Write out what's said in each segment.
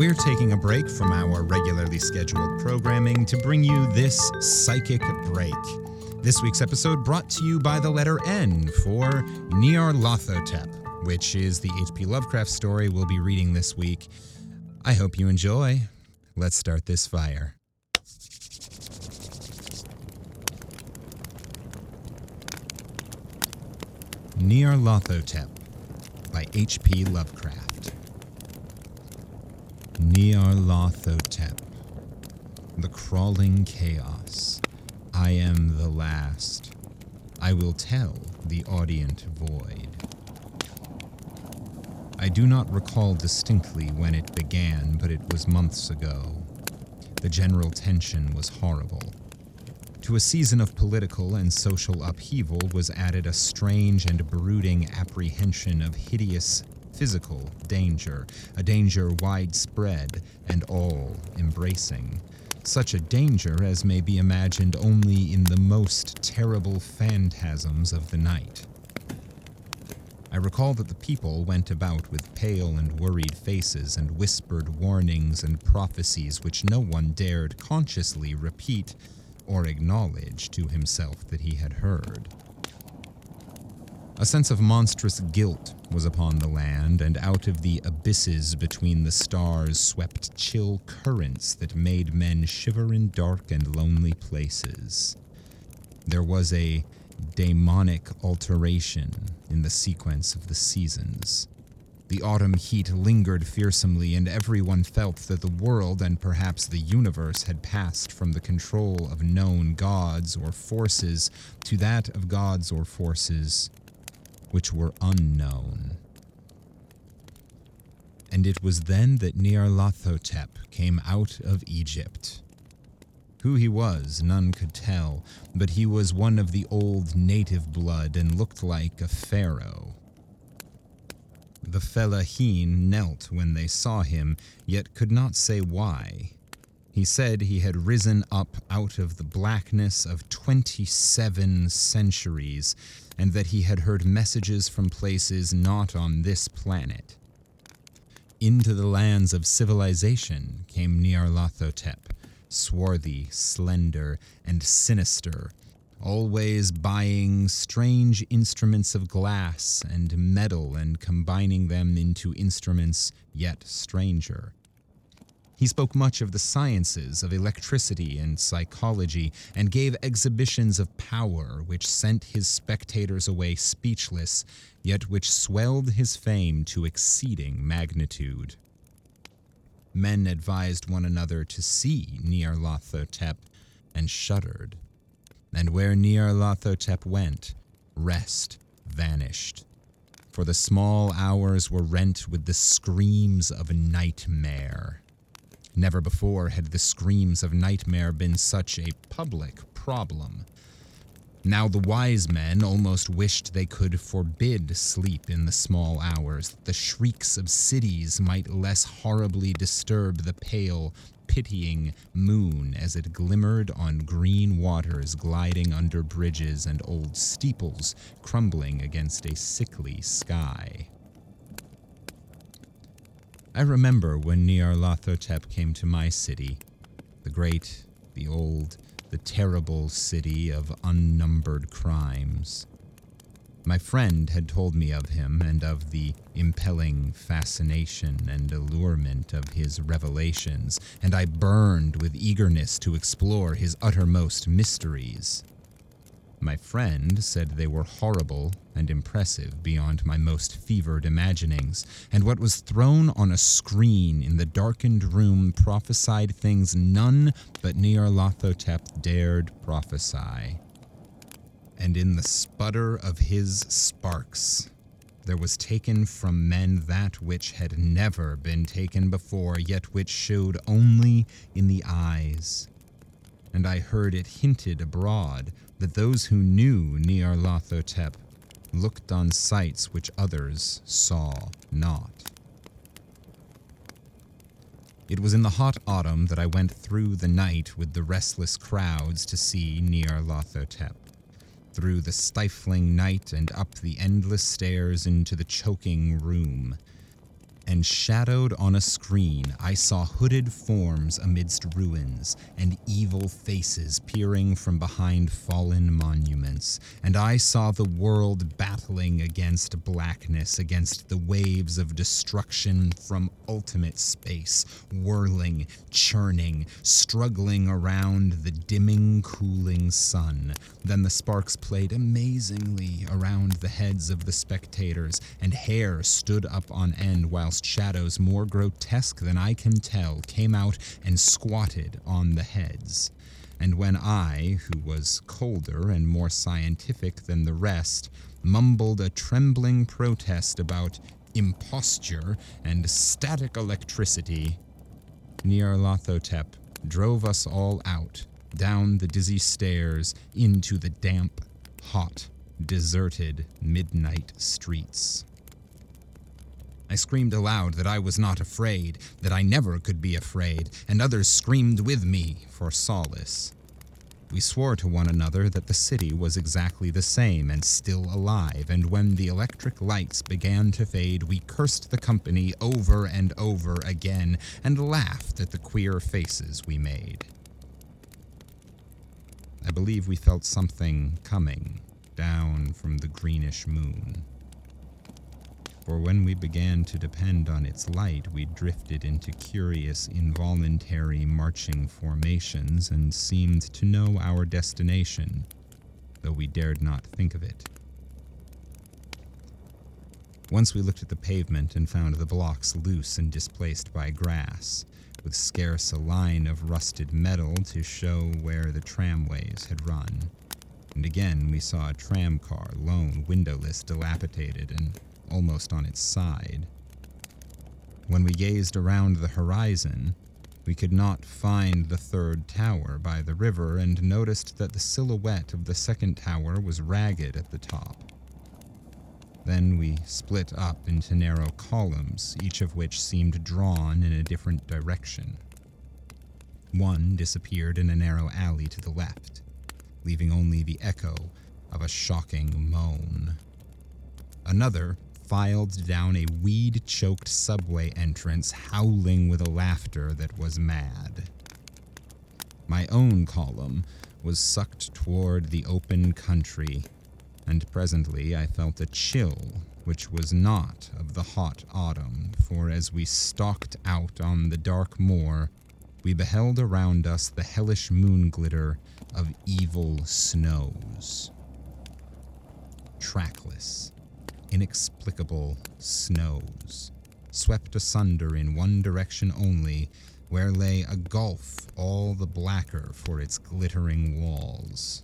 We're taking a break from our regularly scheduled programming to bring you this psychic break. This week's episode brought to you by the letter N for Nyarlathotep, which is the H.P. Lovecraft story we'll be reading this week. I hope you enjoy. Let's start this fire. Nyarlathotep by H.P. Lovecraft. Nyarlathotep. The crawling chaos. I am the last. I will tell the audient void. I do not recall distinctly when it began, but it was months ago. The general tension was horrible. To a season of political and social upheaval was added a strange and brooding apprehension of hideous physical danger, a danger widespread and all embracing. Such a danger as may be imagined only in the most terrible phantasms of the night. I recall that the people went about with pale and worried faces and whispered warnings and prophecies which no one dared consciously repeat or acknowledge to himself that he had heard. A sense of monstrous guilt was upon the land, and out of the abysses between the stars swept chill currents that made men shiver in dark and lonely places. There was a demonic alteration in the sequence of the seasons. The autumn heat lingered fearsomely, and everyone felt that the world and perhaps the universe had passed from the control of known gods or forces to that of gods or forces which were unknown. And it was then that Nyarlathotep came out of Egypt. Who he was, none could tell, but he was one of the old native blood and looked like a pharaoh. The Fellaheen knelt when they saw him, yet could not say why. He said he had risen up out of the blackness of 27 centuries, and that he had heard messages from places not on this planet. Into the lands of civilization came Nyarlathotep, swarthy, slender, and sinister, always buying strange instruments of glass and metal and combining them into instruments yet stranger. He spoke much of the sciences of electricity and psychology, and gave exhibitions of power which sent his spectators away speechless, yet which swelled his fame to exceeding magnitude. Men advised one another to see Nyarlathotep, and shuddered. And where Nyarlathotep went, rest vanished. For the small hours were rent with the screams of nightmare. Never before had the screams of nightmare been such a public problem. Now the wise men almost wished they could forbid sleep in the small hours, that the shrieks of cities might less horribly disturb the pale, pitying moon as it glimmered on green waters gliding under bridges and old steeples crumbling against a sickly sky. I remember when Nyarlathotep came to my city, the great, the old, the terrible city of unnumbered crimes. My friend had told me of him and of the impelling fascination and allurement of his revelations, and I burned with eagerness to explore his uttermost mysteries. My friend said they were horrible and impressive beyond my most fevered imaginings, and what was thrown on a screen in the darkened room prophesied things none but Nyarlathotep dared prophesy. and in the sputter of his sparks there was taken from men that which had never been taken before, yet which showed only in the eyes. And I heard it hinted abroad that those who knew Nyarlathotep looked on sights which others saw not. It was in the hot autumn that I went through the night with the restless crowds to see Nyarlathotep through the stifling night and up the endless stairs into the choking room and shadowed on a screen I saw hooded forms amidst ruins, and evil faces peering from behind fallen monuments, and I saw the world battling against blackness, against the waves of destruction from ultimate space, whirling, churning, struggling around the dimming, cooling sun. Then the sparks played amazingly around the heads of the spectators, and hair stood up on end whilst shadows more grotesque than I can tell came out and squatted on the heads. And when I, who was colder and more scientific than the rest, mumbled a trembling protest about imposture and static electricity, Nyarlathotep drove us all out, down the dizzy stairs, into the damp, hot, deserted midnight streets. I screamed aloud that I was not afraid, that I never could be afraid, and others screamed with me for solace. We swore to one another that the city was exactly the same and still alive, and when the electric lights began to fade, we cursed the company over and over again and laughed at the queer faces we made. I believe we felt something coming down from the greenish moon for when we began to depend on its light, we drifted into curious, involuntary marching formations and seemed to know our destination, though we dared not think of it. Once we looked at the pavement and found the blocks loose and displaced by grass, with scarce a line of rusted metal to show where the tramways had run. And again we saw a tram car, lone, windowless, dilapidated, and almost on its side. When we gazed around the horizon, we could not find the third tower by the river and noticed that the silhouette of the second tower was ragged at the top. Then we split up into narrow columns, each of which seemed drawn in a different direction. One disappeared in a narrow alley to the left, leaving only the echo of a shocking moan. Another filed down a weed choked subway entrance, howling with a laughter that was mad. My own column was sucked toward the open country, and presently I felt a chill which was not of the hot autumn, for as we stalked out on the dark moor, we beheld around us the hellish moon glitter of evil snows. Trackless, inexplicable snows, swept asunder in one direction only, where lay a gulf all the blacker for its glittering walls.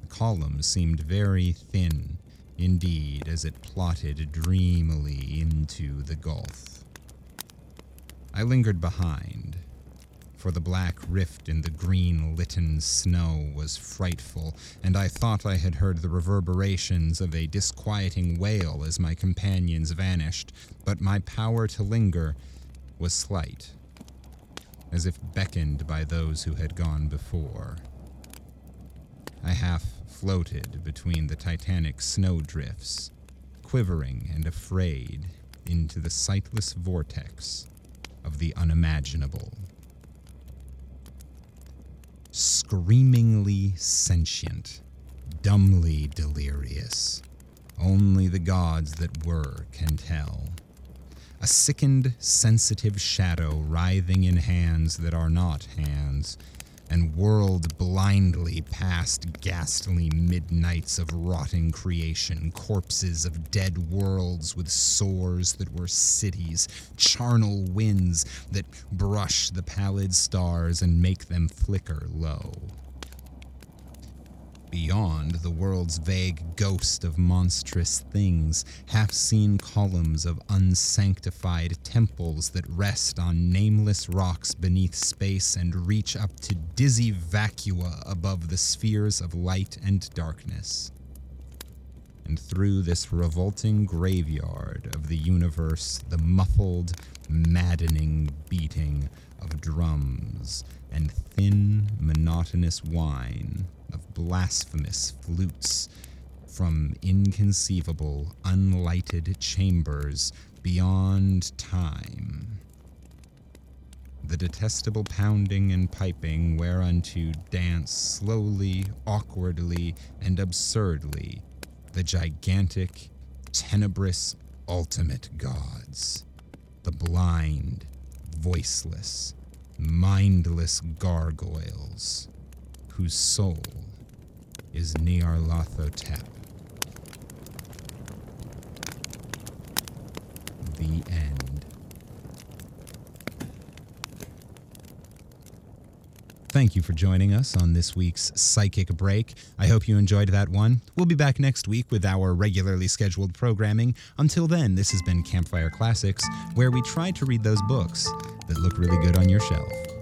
The column seemed very thin, indeed, as it plotted dreamily into the gulf. I lingered behind, for the black rift in the green litten snow was frightful, and I thought I had heard the reverberations of a disquieting wail as my companions vanished, but my power to linger was slight, as if beckoned by those who had gone before. I half floated between the titanic snowdrifts, quivering and afraid into the sightless vortex of the unimaginable screamingly sentient, dumbly delirious. Only the gods that were can tell. A sickened, sensitive shadow writhing in hands that are not hands, and whirled blindly past ghastly midnights of rotting creation, corpses of dead worlds with sores that were cities, charnel winds that brush the pallid stars and make them flicker low. Beyond, the world's vague ghost of monstrous things, half seen columns of unsanctified temples that rest on nameless rocks beneath space and reach up to dizzy vacua above the spheres of light and darkness. And through this revolting graveyard of the universe, the muffled, maddening beating of drums and thin, monotonous whine blasphemous flutes from inconceivable, unlighted chambers beyond time. The detestable pounding and piping whereunto dance slowly, awkwardly, and absurdly the gigantic, tenebrous, ultimate gods. The blind, voiceless, mindless gargoyles whose soul is Nyarlathotep. The end. Thank you for joining us on this week's Psychic Break. I hope you enjoyed that one. We'll be back next week with our regularly scheduled programming. Until then, this has been Campfire Classics, where we try to read those books that look really good on your shelf.